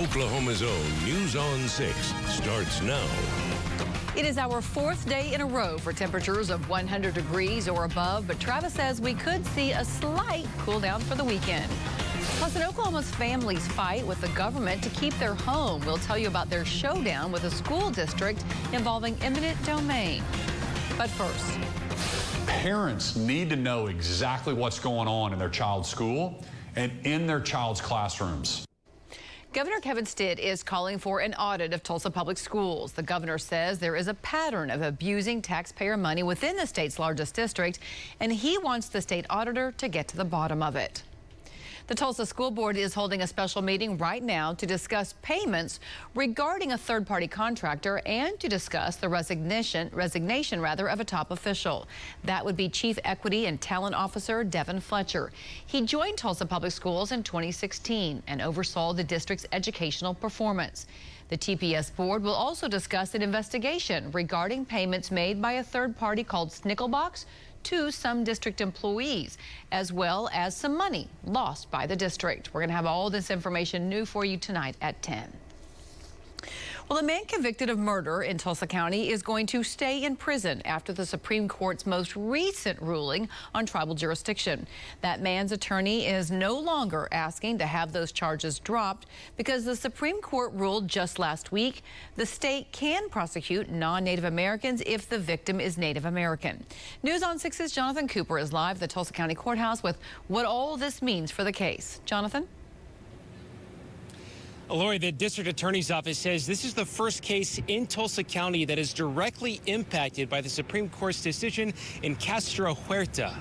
Oklahoma's own News on 6 starts now. It is our fourth day in a row for temperatures of 100 degrees or above, but Travis says we could see a slight cool down for the weekend. Plus, an Oklahoma's families fight with the government to keep their home. We'll tell you about their showdown with a school district involving eminent domain. But first, parents need to know exactly what's going on in their child's school and in their child's classrooms. Governor Kevin Stitt is calling for an audit of Tulsa Public Schools. The governor says there is a pattern of abusing taxpayer money within the state's largest district, and he wants the state auditor to get to the bottom of it. The Tulsa School Board is holding a special meeting right now to discuss payments regarding a third-party contractor and to discuss the resignation, resignation rather, of a top official. That would be Chief Equity and Talent Officer Devin Fletcher. He joined Tulsa Public Schools in 2016 and oversaw the district's educational performance. The TPS board will also discuss an investigation regarding payments made by a third party called Snickelbox to some district employees, as well as some money lost by the district. We're going to have all this information new for you tonight at 10. Well, a man convicted of murder in Tulsa County is going to stay in prison after the Supreme Court's most recent ruling on tribal jurisdiction. That man's attorney is no longer asking to have those charges dropped because the Supreme Court ruled just last week the state can prosecute non-Native Americans if the victim is Native American. News on 6's Jonathan Cooper is live at the Tulsa County Courthouse with what all this means for the case. Jonathan? Lori, the district attorney's office says this is the first case in Tulsa County that is directly impacted by the Supreme Court's decision in Castro Huerta.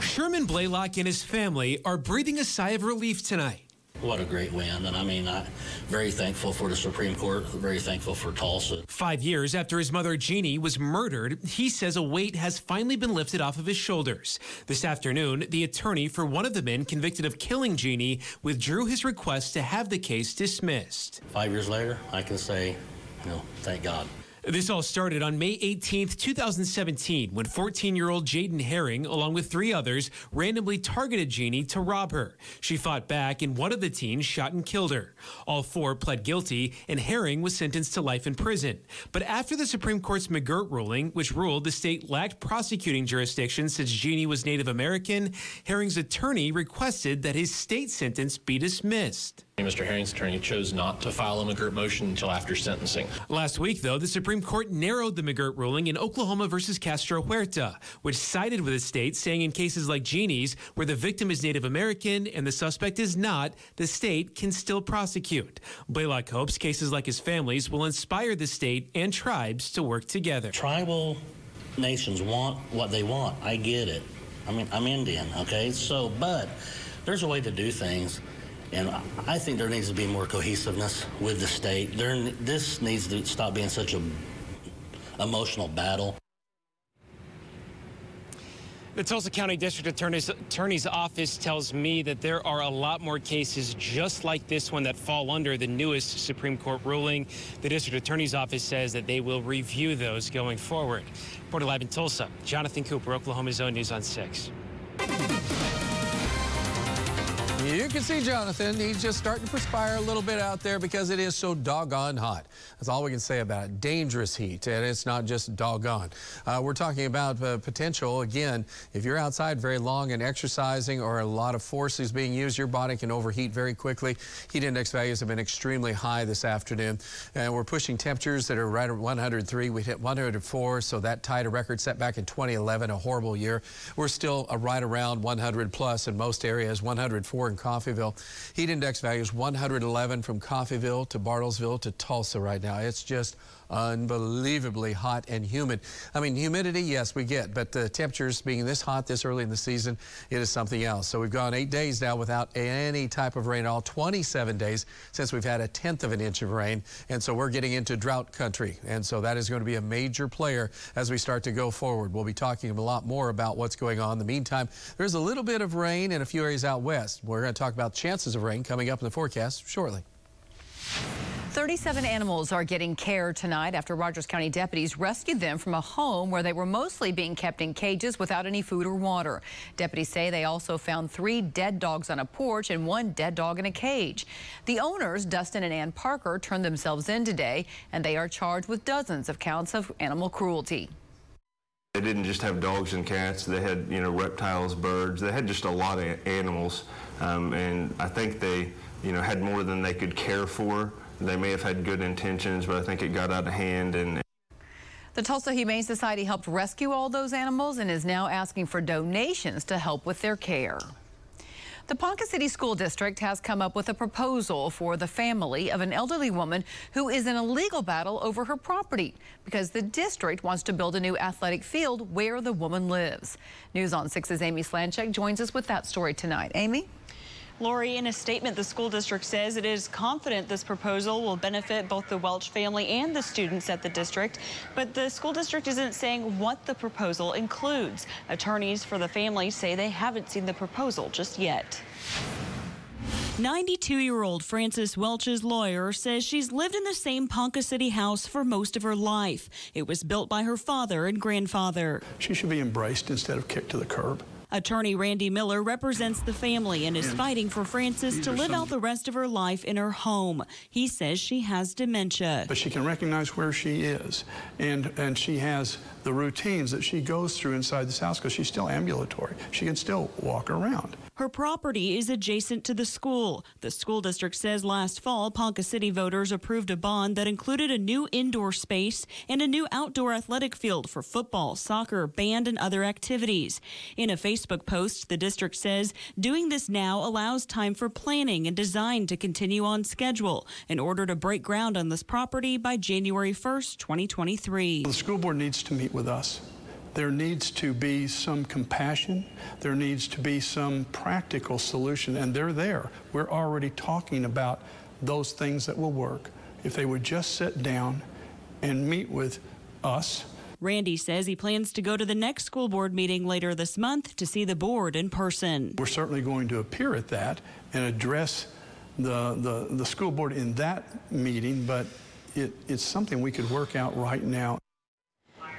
Sherman Blaylock and his family are breathing a sigh of relief tonight. What a great win. And I mean, I'm very thankful for the Supreme Court, very thankful for Tulsa. Five years after his mother, Jeannie, was murdered, he says a weight has finally been lifted off of his shoulders. This afternoon, the attorney for one of the men convicted of killing Jeannie withdrew his request to have the case dismissed. Five years later, I can say, you know, thank God. This all started on May 18, 2017, when 14 year old Jaden Herring, along with three others, randomly targeted Jeannie to rob her. She fought back, and one of the teens shot and killed her. All four pled guilty, and Herring was sentenced to life in prison. But after the Supreme Court's McGirt ruling, which ruled the state lacked prosecuting jurisdiction since Jeannie was Native American, Herring's attorney requested that his state sentence be dismissed. Mr. Herring's attorney chose not to file a McGirt motion until after sentencing. Last week, though, the Supreme Court narrowed the McGirt ruling in Oklahoma versus Castro Huerta, which sided with the state, saying in cases like Jeannie's, where the victim is Native American and the suspect is not, the state can still prosecute. Blaylock hopes cases like his family's will inspire the state and tribes to work together. Tribal nations want what they want. I get it. I mean, I'm Indian, okay? So, but there's a way to do things and I think there needs to be more cohesiveness with the state. There, this needs to stop being such a emotional battle. The Tulsa County District Attorney's, Attorney's, Office tells me that there are a lot more cases just like this one that fall under the newest Supreme Court ruling. The District Attorney's Office says that they will review those going forward. Reporter live in Tulsa, Jonathan Cooper, Oklahoma's own News on 6. You can see Jonathan. He's just starting to perspire a little bit out there because it is so doggone hot. That's all we can say about it. Dangerous heat, and it's not just doggone. Uh, we're talking about uh, potential. Again, if you're outside very long and exercising or a lot of force is being used, your body can overheat very quickly. Heat index values have been extremely high this afternoon, and we're pushing temperatures that are right at 103. We hit 104, so that tied a record set back in 2011, a horrible year. We're still uh, right around 100 plus in most areas, 104 in Coffeyville. Heat index values 111 from Coffeyville to Bartlesville to Tulsa right now. It's just unbelievably hot and humid. I mean, humidity, yes, we get, but the temperatures being this hot this early in the season, it is something else. So we've gone eight days now without any type of rain at all, 27 days since we've had a tenth of an inch of rain. And so we're getting into drought country. And so that is going to be a major player as we start to go forward. We'll be talking a lot more about what's going on. In the meantime, there's a little bit of rain in a few areas out west. We're going to talk about chances of rain coming up in the forecast shortly. 37 animals are getting care tonight after Rogers County deputies rescued them from a home where they were mostly being kept in cages without any food or water. Deputies say they also found three dead dogs on a porch and one dead dog in a cage. The owners, Dustin and Ann Parker, turned themselves in today and they are charged with dozens of counts of animal cruelty. They didn't just have dogs and cats. They had, you know, reptiles, birds. They had just a lot of animals, um, and I think they, you know, had more than they could care for. They may have had good intentions, but I think it got out of hand. And the Tulsa Humane Society helped rescue all those animals and is now asking for donations to help with their care. The Ponca City School District has come up with a proposal for the family of an elderly woman who is in a legal battle over her property because the district wants to build a new athletic field where the woman lives. News on 6's Amy Slanchik joins us with that story tonight. Amy? Lori, in a statement, the school district says it is confident this proposal will benefit both the Welch family and the students at the district, but the school district isn't saying what the proposal includes. Attorneys for the family say they haven't seen the proposal just yet. 92 year old Frances Welch's lawyer says she's lived in the same Ponca City house for most of her life. It was built by her father and grandfather. She should be embraced instead of kicked to the curb. Attorney Randy Miller represents the family and is fighting for Frances to live out the rest of her life in her home. He says she has dementia. But she can recognize where she is, and, and she has the routines that she goes through inside this house because she's still ambulatory. She can still walk around. Her property is adjacent to the school. The school district says last fall, Ponca City voters approved a bond that included a new indoor space and a new outdoor athletic field for football, soccer, band, and other activities. In a Facebook post, the district says doing this now allows time for planning and design to continue on schedule in order to break ground on this property by January 1st, 2023. The school board needs to meet with us there needs to be some compassion. There needs to be some practical solution, and they're there. We're already talking about those things that will work. If they would just sit down and meet with us. Randy says he plans to go to the next school board meeting later this month to see the board in person. We're certainly going to appear at that and address the, the, the school board in that meeting, but it, it's something we could work out right now.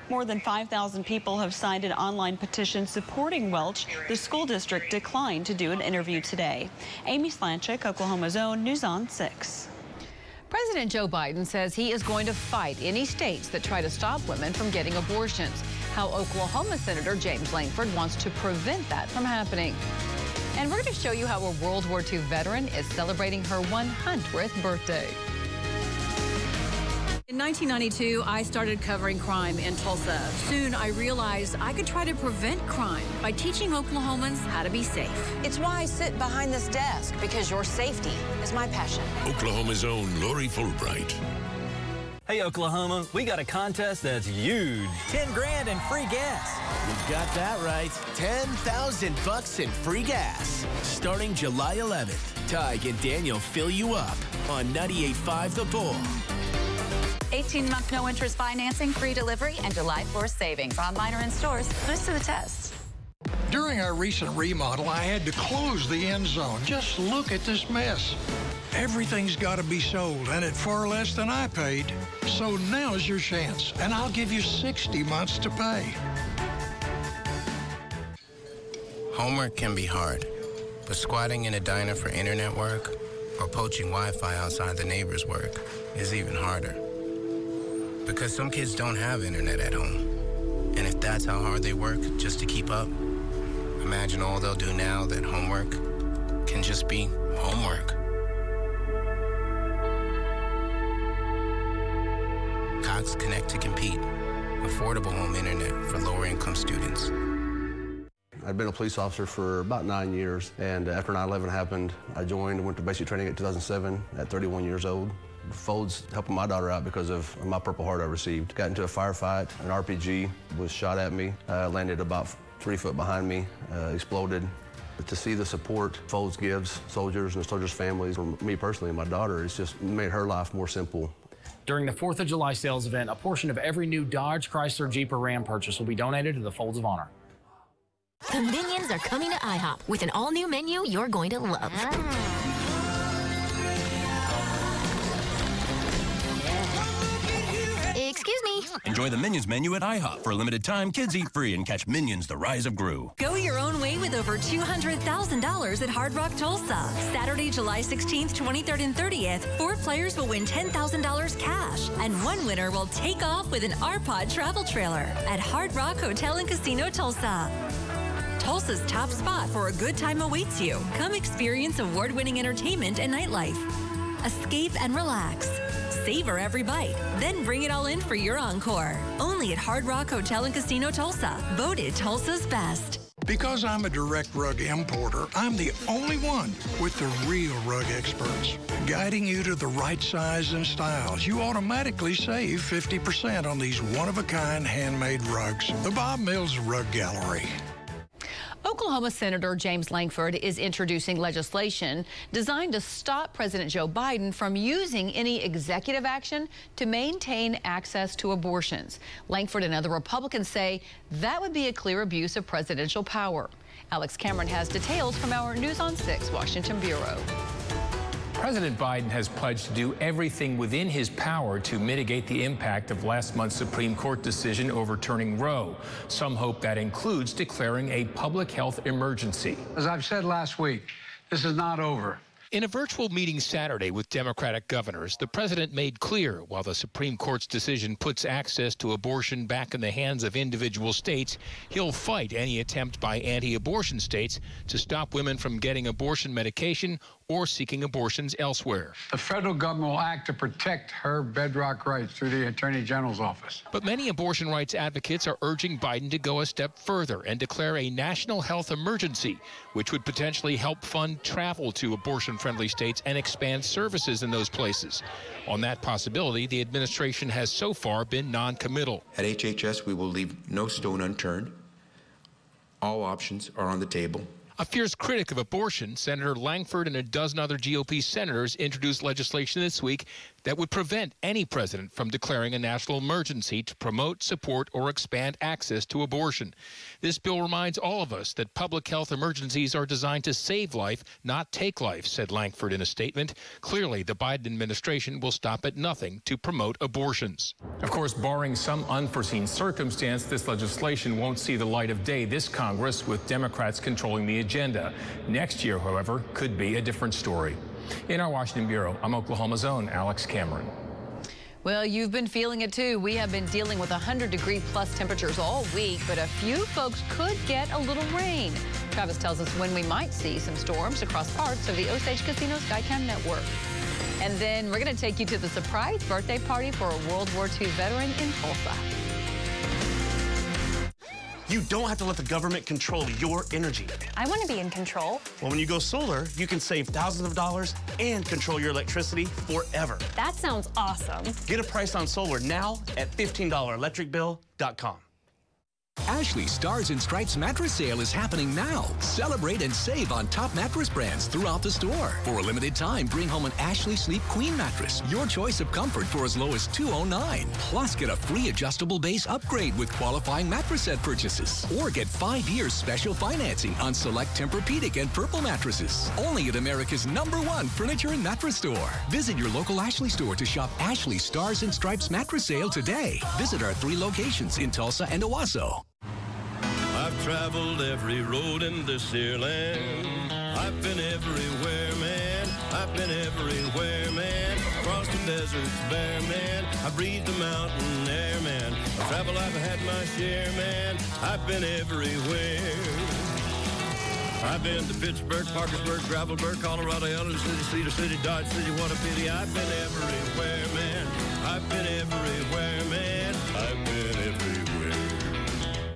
More than 5,000 people have signed an online petition supporting Welch. The school district declined to do an interview today. Amy Slanchik, Oklahoma's own News on 6. President Joe Biden says he is going to fight any states that try to stop women from getting abortions. How Oklahoma Senator James Lankford wants to prevent that from happening. And we're going to show you how a World War II veteran is celebrating her 100th birthday. In 1992, I started covering crime in Tulsa. Soon, I realized I could try to prevent crime by teaching Oklahomans how to be safe. It's why I sit behind this desk, because your safety is my passion. Oklahoma's own Lori Fulbright. Hey, Oklahoma, we got a contest that's huge. 10 grand in free gas. You got that right. 10,000 bucks in free gas. Starting July 11th, Tig and Daniel fill you up on 98.5 The Bull. 18 month no interest financing, free delivery, and July 4th savings online or in stores. Put to the test. During our recent remodel, I had to close the end zone. Just look at this mess. Everything's got to be sold, and at far less than I paid. So now's your chance, and I'll give you 60 months to pay. Homework can be hard, but squatting in a diner for internet work or poaching Wi Fi outside the neighbor's work is even harder. Because some kids don't have internet at home. And if that's how hard they work just to keep up, imagine all they'll do now that homework can just be homework. Cox Connect to compete. Affordable home internet for lower income students. I'd been a police officer for about nine years, and after 9 11 happened, I joined went to basic training at 2007 at 31 years old. Folds helping my daughter out because of my Purple Heart I received. Got into a firefight, an RPG was shot at me, uh, landed about three foot behind me, uh, exploded. But to see the support Folds gives soldiers and soldiers' families, for me personally and my daughter, it's just made her life more simple. During the 4th of July sales event, a portion of every new Dodge, Chrysler, Jeep, or Ram purchase will be donated to the Folds of Honor. The Minions are coming to IHOP with an all-new menu you're going to love. Enjoy the Minions menu at IHOP. For a limited time, kids eat free and catch Minions The Rise of Gru. Go your own way with over $200,000 at Hard Rock Tulsa. Saturday, July 16th, 23rd, and 30th, four players will win $10,000 cash, and one winner will take off with an RPod travel trailer at Hard Rock Hotel and Casino Tulsa. Tulsa's top spot for a good time awaits you. Come experience award winning entertainment and nightlife. Escape and relax. Savor every bite, then bring it all in for your encore. Only at Hard Rock Hotel and Casino Tulsa. Voted Tulsa's best. Because I'm a direct rug importer, I'm the only one with the real rug experts, guiding you to the right size and styles. You automatically save 50% on these one-of-a-kind handmade rugs. The Bob Mills Rug Gallery. Oklahoma Senator James Lankford is introducing legislation designed to stop President Joe Biden from using any executive action to maintain access to abortions. Lankford and other Republicans say that would be a clear abuse of presidential power. Alex Cameron has details from our News on 6 Washington Bureau. President Biden has pledged to do everything within his power to mitigate the impact of last month's Supreme Court decision overturning Roe. Some hope that includes declaring a public health emergency. As I've said last week, this is not over. In a virtual meeting Saturday with Democratic governors, the president made clear while the Supreme Court's decision puts access to abortion back in the hands of individual states, he'll fight any attempt by anti abortion states to stop women from getting abortion medication or seeking abortions elsewhere. The federal government will act to protect her bedrock rights through the Attorney General's office. But many abortion rights advocates are urging Biden to go a step further and declare a national health emergency, which would potentially help fund travel to abortion friendly states and expand services in those places. On that possibility, the administration has so far been non committal. At HHS, we will leave no stone unturned. All options are on the table. A fierce critic of abortion, Senator Lankford and a dozen other GOP senators introduced legislation this week that would prevent any president from declaring a national emergency to promote, support, or expand access to abortion. This bill reminds all of us that public health emergencies are designed to save life, not take life, said Lankford in a statement. Clearly, the Biden administration will stop at nothing to promote abortions. Of course, barring some unforeseen circumstance, this legislation won't see the light of day this Congress with Democrats controlling the agenda. Next year, however, could be a different story. In our Washington Bureau, I'm Oklahoma's own Alex Cameron. Well, you've been feeling it too. We have been dealing with 100 degree plus temperatures all week, but a few folks could get a little rain. Travis tells us when we might see some storms across parts of the Osage Casino Skycam network. And then we're going to take you to the surprise birthday party for a World War II veteran in Tulsa. You don't have to let the government control your energy. I want to be in control. Well, when you go solar, you can save thousands of dollars and control your electricity forever. That sounds awesome. Get a price on solar now at $15electricbill.com. Ashley Stars and Stripes mattress sale is happening now. Celebrate and save on top mattress brands throughout the store. For a limited time, bring home an Ashley Sleep Queen mattress, your choice of comfort for as low as 209. Plus, get a free adjustable base upgrade with qualifying mattress set purchases. Or get five years special financing on select Tempur-Pedic and Purple mattresses. Only at America's number one furniture and mattress store. Visit your local Ashley store to shop Ashley Stars and Stripes mattress sale today. Visit our three locations in Tulsa and Owasso. I've traveled every road in this here land. I've been everywhere, man. I've been everywhere, man. Across the deserts bare, man. I breathed the mountain air, man. I travel, I've had my share, man. I've been everywhere. I've been to Pittsburgh, Parkersburg, Gravelbourg, Colorado, Ellensburg, Cedar City, Dodge City. What a pity. I've been everywhere, man. I've been everywhere,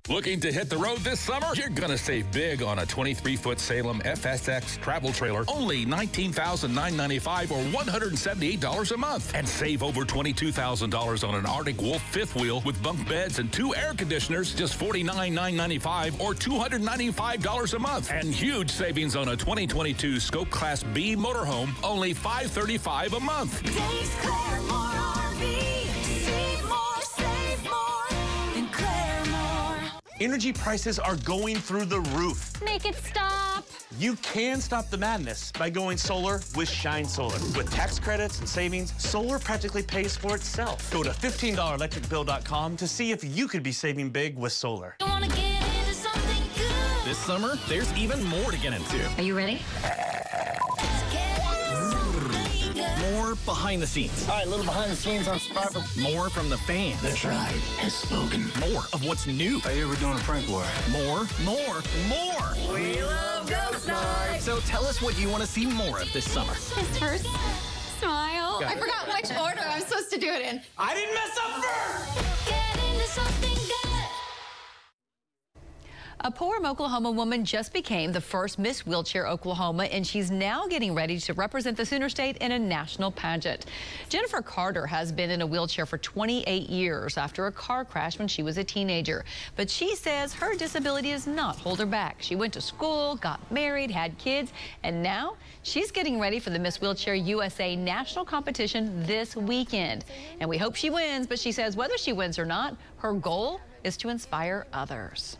Looking to hit the road this summer? You're going to save big on a 23-foot Salem FSX travel trailer, only $19,995 or $178 a month. And save over $22,000 on an Arctic Wolf fifth wheel with bunk beds and two air conditioners, just $49,995 or $295 a month. And huge savings on a 2022 Scope Class B motorhome, only 535 a month. Dave's Claremore Energy prices are going through the roof. Make it stop. You can stop the madness by going solar with Shine Solar. With tax credits and savings, solar practically pays for itself. Go to $15electricbill.com to see if you could be saving big with solar. This summer, there's even more to get into. Are you ready? More behind the scenes. All right, a little behind the scenes on Survivor. More from the fans. The tribe has spoken. More of what's new. Are you ever doing a prank war? More, more, more. We love Ghost Night. So tell us what you want to see more of this summer. His first smile. I forgot which order I'm supposed to do it in. I didn't mess up first. A Porum, Oklahoma woman just became the first Miss Wheelchair Oklahoma, and she's now getting ready to represent the Sooner State in a national pageant. Jennifer Carter has been in a wheelchair for 28 years after a car crash when she was a teenager. But she says her disability does not hold her back. She went to school, got married, had kids, and now she's getting ready for the Miss Wheelchair USA national competition this weekend. And we hope she wins, but she says whether she wins or not, her goal is to inspire others.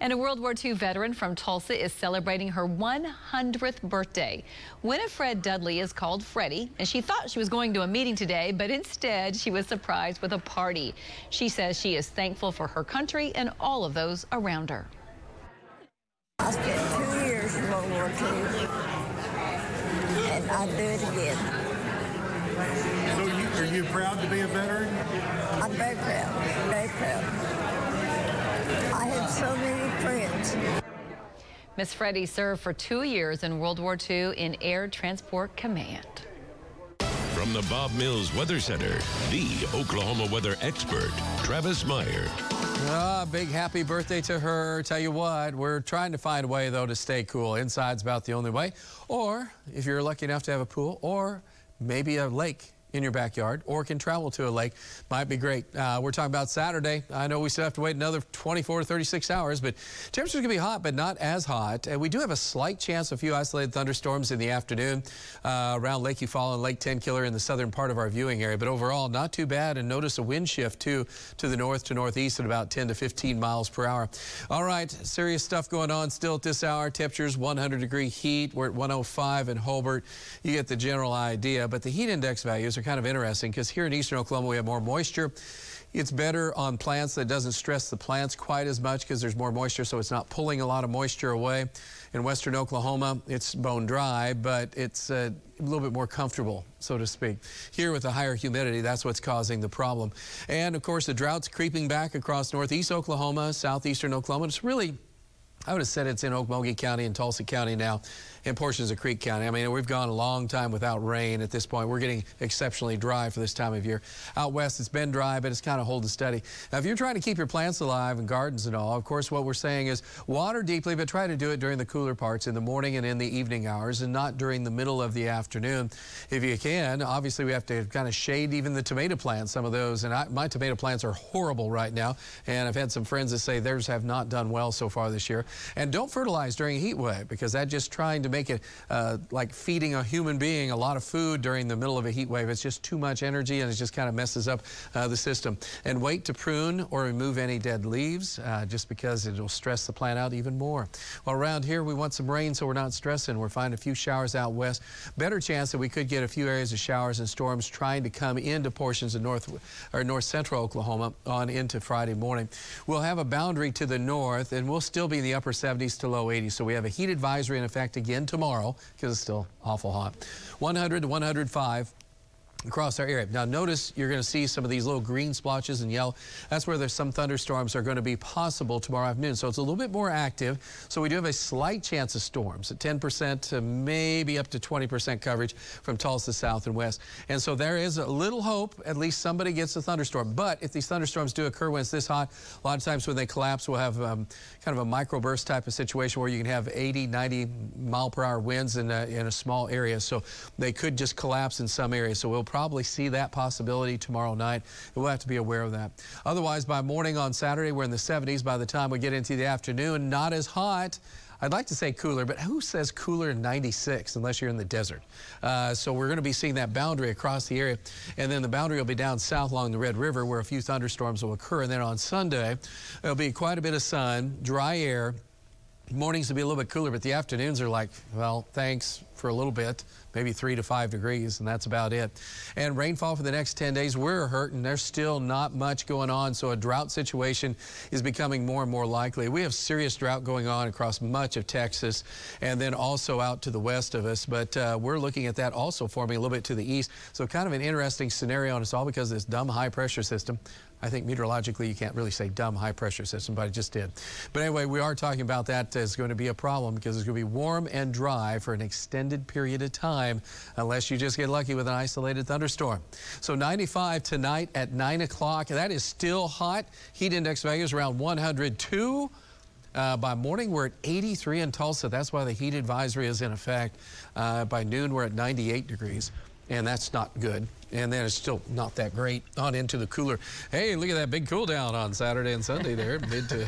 And a World War II veteran from Tulsa is celebrating her 100th birthday. Winifred Dudley is called Freddie, and she thought she was going to a meeting today, but instead she was surprised with a party. She says she is thankful for her country and all of those around her. I spent two years in World War II, and I'd do it again. So you, are you proud to be a veteran? I'm very proud, very proud. I had so many friends. Miss Freddie served for two years in World War II in Air Transport Command. From the Bob Mills Weather Center, the Oklahoma weather expert, Travis Meyer. Ah, big happy birthday to her. Tell you what, we're trying to find a way, though, to stay cool. Inside's about the only way. Or if you're lucky enough to have a pool, or maybe a lake in your backyard, or can travel to a lake, might be great. Uh, we're talking about Saturday. I know we still have to wait another 24 to 36 hours, but temperatures to be hot, but not as hot. And we do have a slight chance of a few isolated thunderstorms in the afternoon uh, around Lake Eufaula and Lake Tenkiller in the southern part of our viewing area. But overall, not too bad. And notice a wind shift, too, to the north to northeast at about 10 to 15 miles per hour. All right, serious stuff going on still at this hour. Temperatures 100 degree heat. We're at 105 in Hobart. You get the general idea. But the heat index values are kind of interesting because here in eastern Oklahoma, we have more moisture. It's better on plants that doesn't stress the plants quite as much because there's more moisture, so it's not pulling a lot of moisture away. In western Oklahoma, it's bone dry, but it's uh, a little bit more comfortable, so to speak. Here with the higher humidity, that's what's causing the problem. And of course, the drought's creeping back across northeast Oklahoma, southeastern Oklahoma. It's really I would have said it's in Okmulgee County and Tulsa County now, and portions of Creek County. I mean, we've gone a long time without rain at this point. We're getting exceptionally dry for this time of year. Out west, it's been dry, but it's kind of holding steady. Now, if you're trying to keep your plants alive and gardens and all, of course, what we're saying is water deeply, but try to do it during the cooler parts in the morning and in the evening hours, and not during the middle of the afternoon. If you can, obviously, we have to kind of shade even the tomato plants, some of those. And I, my tomato plants are horrible right now, and I've had some friends that say theirs have not done well so far this year. And don't fertilize during a heat wave because that's just trying to make it uh, like feeding a human being a lot of food during the middle of a heat wave. It's just too much energy and it just kind of messes up uh, the system. And wait to prune or remove any dead leaves uh, just because it'll stress the plant out even more. Well, around here we want some rain so we're not stressing. We're finding a few showers out west. Better chance that we could get a few areas of showers and storms trying to come into portions of north or north central Oklahoma on into Friday morning. We'll have a boundary to the north and we'll still be in the upper 70s to low 80s. So we have a heat advisory in effect again tomorrow because it's still awful hot. 100 to 105 across our area. Now notice you're going to see some of these little green splotches and yellow. That's where there's some thunderstorms are going to be possible tomorrow afternoon. So it's a little bit more active. So we do have a slight chance of storms at 10% to maybe up to 20% coverage from Tulsa south and west. And so there is a little hope at least somebody gets a thunderstorm. But if these thunderstorms do occur when it's this hot, a lot of times when they collapse, we'll have um, kind of a microburst type of situation where you can have 80, 90 mile per hour winds in a, in a small area. So they could just collapse in some areas. So we'll probably see that possibility tomorrow night. We'll have to be aware of that. Otherwise, by morning on Saturday, we're in the 70s. By the time we get into the afternoon, not as hot. I'd like to say cooler, but who says cooler in 96 unless you're in the desert? Uh, so we're going to be seeing that boundary across the area. And then the boundary will be down south along the Red River where a few thunderstorms will occur. And then on Sunday, there'll be quite a bit of sun, dry air, Mornings will be a little bit cooler, but the afternoons are like, well, thanks for a little bit, maybe three to five degrees, and that's about it. And rainfall for the next 10 days, we're hurting. There's still not much going on, so a drought situation is becoming more and more likely. We have serious drought going on across much of Texas and then also out to the west of us, but uh, we're looking at that also forming a little bit to the east. So kind of an interesting scenario, and it's all because of this dumb high pressure system. I think meteorologically you can't really say dumb high pressure system, but I just did. But anyway, we are talking about that as going to be a problem because it's going to be warm and dry for an extended period of time unless you just get lucky with an isolated thunderstorm. So 95 tonight at 9 o'clock. That is still hot. Heat index value is around 102. Uh, by morning, we're at 83 in Tulsa. That's why the heat advisory is in effect. Uh, by noon, we're at 98 degrees, and that's not good and then it's still not that great on into the cooler. Hey, look at that big cool down on Saturday and Sunday there, mid to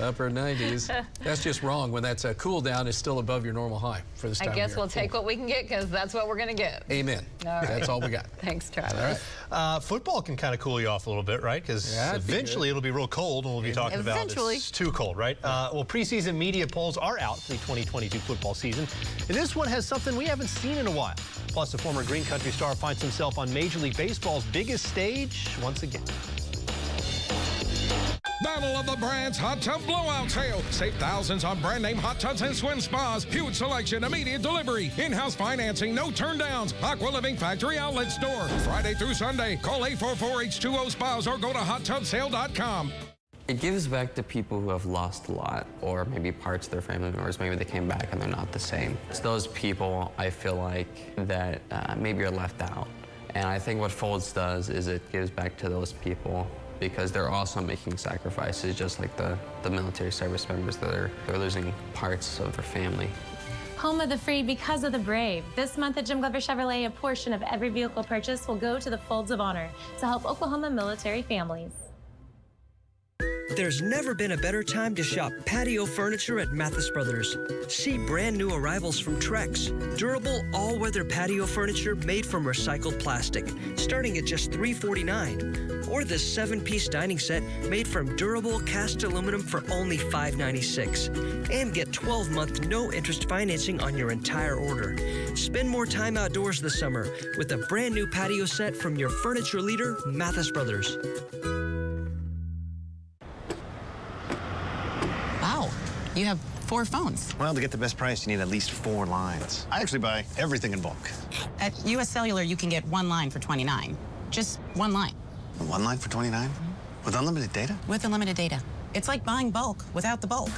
upper 90s. That's just wrong when that's a cool down is still above your normal high for this time I guess we'll take what we can get because that's what we're going to get. Amen. All right. That's all we got. Thanks, Travis. All right. Uh, football can kind of cool you off a little bit, right? Because Yeah, it'd be eventually it'll be real cold, and we'll be talking Eventually. about it's too cold, right? Uh, well, preseason media polls are out for the 2022 football season, and this one has something we haven't seen in a while. Plus, the former Green Country star finds himself on Major League Baseball's biggest stage once again. Battle of the Brands Hot Tub Blowout Sale. Save thousands on brand name hot tubs and swim spas. Huge selection, immediate delivery, in-house financing, no turn downs. Aqua Living Factory Outlet Store. Friday through Sunday. Call 844-H2O Spas or go to hottubsale.com. It gives back to people who have lost a lot, or maybe parts of their family members, maybe they came back and they're not the same. It's those people, I feel like, that uh, maybe are left out. And I think what Folds does is it gives back to those people because they're also making sacrifices, just like the, the military service members that are they're losing parts of their family. Home of the free because of the brave. This month at Jim Glover Chevrolet, a portion of every vehicle purchase will go to the Folds of Honor to help Oklahoma military families. There's never been a better time to shop patio furniture at Mathis Brothers. See brand new arrivals from Trex, durable all-weather patio furniture made from recycled plastic, starting at just 349. Or this seven-piece dining set made from durable cast aluminum for only 596. And get 12-month no-interest financing on your entire order. Spend more time outdoors this summer with a brand new patio set from your furniture leader, Mathis Brothers. You have four phones. Well, to get the best price, you need at least four lines. I actually buy everything in bulk. At US Cellular, you can get one line for 29. Just one line. One line for 29? Mm-hmm. With unlimited data? With unlimited data. It's like buying bulk without the bulk.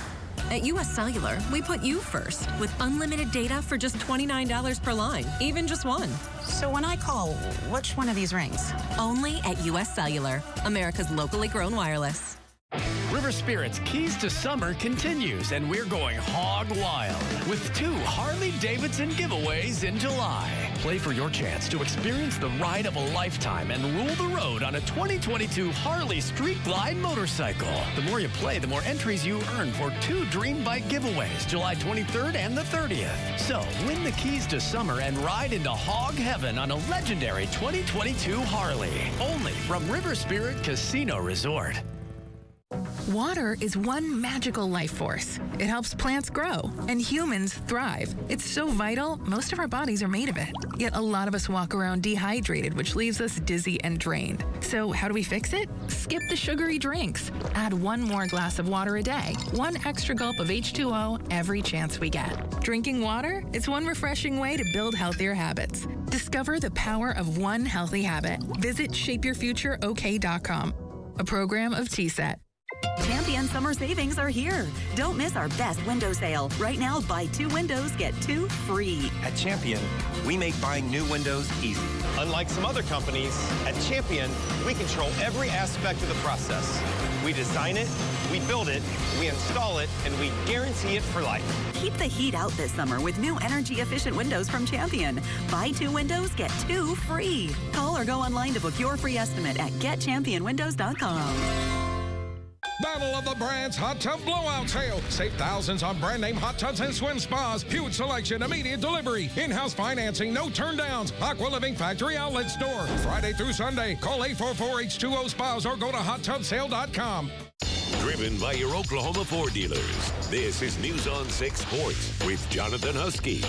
At US Cellular, we put you first with unlimited data for just $29 per line, even just one. So when I call, which one of these rings? Only at US Cellular, America's locally grown wireless. River Spirit's Keys to Summer continues, and we're going hog wild with two Harley Davidson giveaways in July. Play for your chance to experience the ride of a lifetime and rule the road on a 2022 Harley Street Glide motorcycle. The more you play, the more entries you earn for two Dream Bike giveaways, July 23rd and the 30th. So win the keys to summer and ride into hog heaven on a legendary 2022 Harley. Only from River Spirit Casino Resort. Water is one magical life force. It helps plants grow and humans thrive. It's so vital, most of our bodies are made of it. Yet a lot of us walk around dehydrated, which leaves us dizzy and drained. So, how do we fix it? Skip the sugary drinks. Add one more glass of water a day, one extra gulp of H2O every chance we get. Drinking water? It's one refreshing way to build healthier habits. Discover the power of one healthy habit. Visit shapeyourfutureok.com, a program of TSET. Champion summer savings are here. Don't miss our best window sale. Right now, buy two windows, get two free. At Champion, we make buying new windows easy. Unlike some other companies, at Champion, we control every aspect of the process. We design it, we build it, we install it, and we guarantee it for life. Keep the heat out this summer with new energy efficient windows from Champion. Buy two windows, get two free. Call or go online to book your free estimate at getchampionwindows.com. Battle of the Brands Hot Tub Blowout Sale. Save thousands on brand name hot tubs and swim spas. Huge selection, immediate delivery, in-house financing, no turn downs. Aqua Living Factory Outlet Store. Friday through Sunday. Call 844-H2O Spas or go to hottubsale.com. Driven by your Oklahoma Ford dealers. This is News on 6 Sports with Jonathan Husky.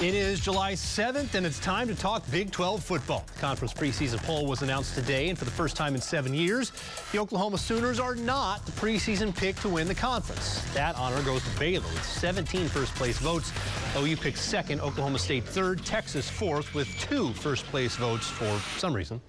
It is July 7th, and it's time to talk Big 12 football. The Conference preseason poll was announced today, and for the first time in seven years, the Oklahoma Sooners are not the preseason pick to win the conference. That honor goes to Baylor with 17 first place votes. OU picked second, Oklahoma State third, Texas fourth, with two first place votes for some reason.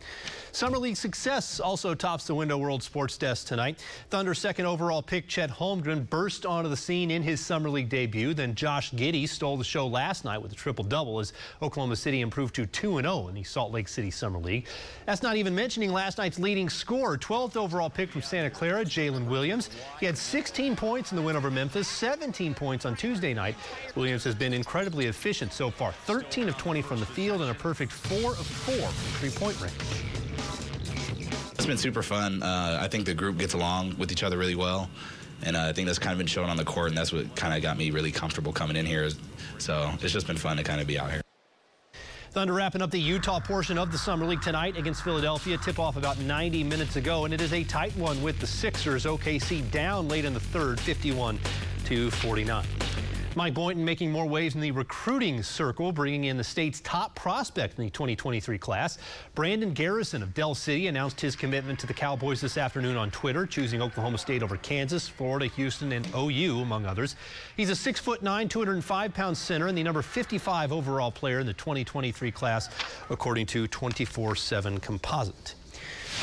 Summer League success also tops the Window World Sports Desk tonight. Thunder second overall pick Chet Holmgren burst onto the scene in his Summer League debut. Then Josh Giddey stole the show last night with a triple-double as Oklahoma City improved to 2-0 in the Salt Lake City Summer League. That's not even mentioning last night's leading scorer, 12th overall pick from Santa Clara, Jalen Williams. He had 16 points in the win over Memphis, 17 points on Tuesday night. Williams has been incredibly efficient so far, 13 of 20 from the field and a perfect 4 of 4 from three-point range. It's been super fun. Uh, I think the group gets along with each other really well. And uh, I think that's kind of been shown on the court, and that's what kind of got me really comfortable coming in here. So it's just been fun to kind of be out here. Thunder wrapping up the Utah portion of the Summer League tonight against Philadelphia. Tip off about 90 minutes ago, and it is a tight one with the Sixers. OKC down late in the third, 51 to 49. Mike Boynton making more waves in the recruiting circle, bringing in the state's top prospect in the 2023 class. Brandon Garrison of Del City announced his commitment to the Cowboys this afternoon on Twitter, choosing Oklahoma State over Kansas, Florida, Houston, and OU, among others. He's a 6'9", 205-pound center and the number 55 overall player in the 2023 class, according to 24-7 Composite.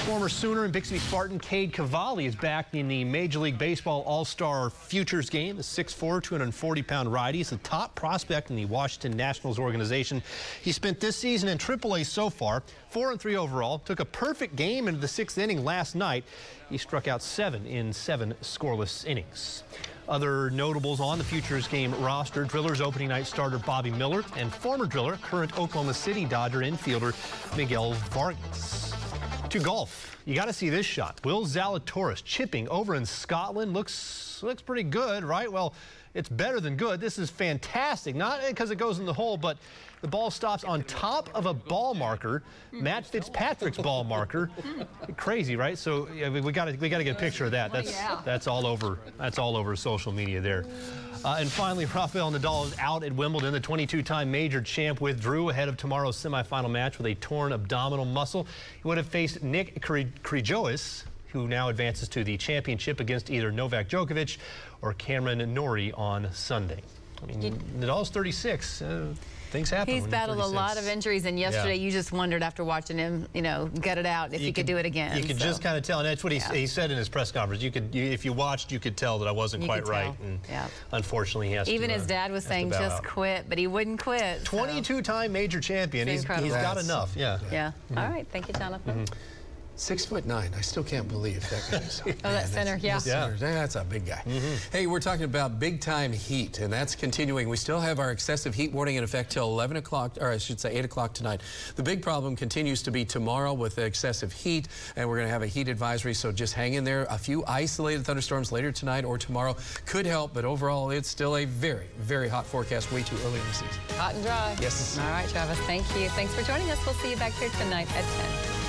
Former Sooner and Bixby Spartan Cade Cavalli is back in the Major League Baseball All-Star Futures game. The 6'4", 240-pound righty is the top prospect in the Washington Nationals organization. He spent this season in AAA so far, 4 and 3 overall. Took a perfect game into the sixth inning last night. He struck out seven in seven scoreless innings. Other notables on the Futures game roster, Drillers opening night starter Bobby Miller and former Driller, current Oklahoma City Dodger infielder Miguel Vargas. To golf, you got to see this shot. Will Zalatoris chipping over in Scotland looks looks pretty good, right? Well, it's better than good. This is fantastic. Not because it goes in the hole, but the ball stops on top of a ball marker, Matt Fitzpatrick's ball marker. Crazy, right? So yeah, we got to we got to get a picture of that. That's that's all over. That's all over social media there. Uh, and finally, Rafael Nadal is out at Wimbledon. The 22-time major champ withdrew ahead of tomorrow's semifinal match with a torn abdominal muscle. He would have faced Nick Kyrgios, who now advances to the championship against either Novak Djokovic or Cameron Norrie on Sunday. I mean, Nadal's 36. Uh, things happen. He's battled a lot of injuries, and yesterday Yeah. you just wondered after watching him, you know, gut it out if he could do it again. You could so. just kind of tell, and that's what he, Yeah. he said in his press conference. You could, you, if you watched, you could tell that I wasn't You quite right. And Yeah. unfortunately, he has to. Even to, his uh, dad was has saying just out. quit, but he wouldn't quit. 22-time major champion. It's He's, he's incredible. got enough. Yeah. Yeah. All right. Thank you, Jonathan. Six foot nine. I still can't believe that guy. is- Oh, that center, yeah. the center, That's a big guy. Mm-hmm. Hey, we're talking about big time heat, and that's continuing. We still have our excessive heat warning in effect till 11 o'clock, or I should say 8 o'clock tonight. The big problem continues to be tomorrow with the excessive heat, and we're going to have a heat advisory, so just hang in there. A few isolated thunderstorms later tonight or tomorrow could help, but overall, it's still a very, very hot forecast, way too early in the season. Hot and dry. Yes. All right, Travis. Thank you. Thanks for joining us. We'll see you back here tonight at 10.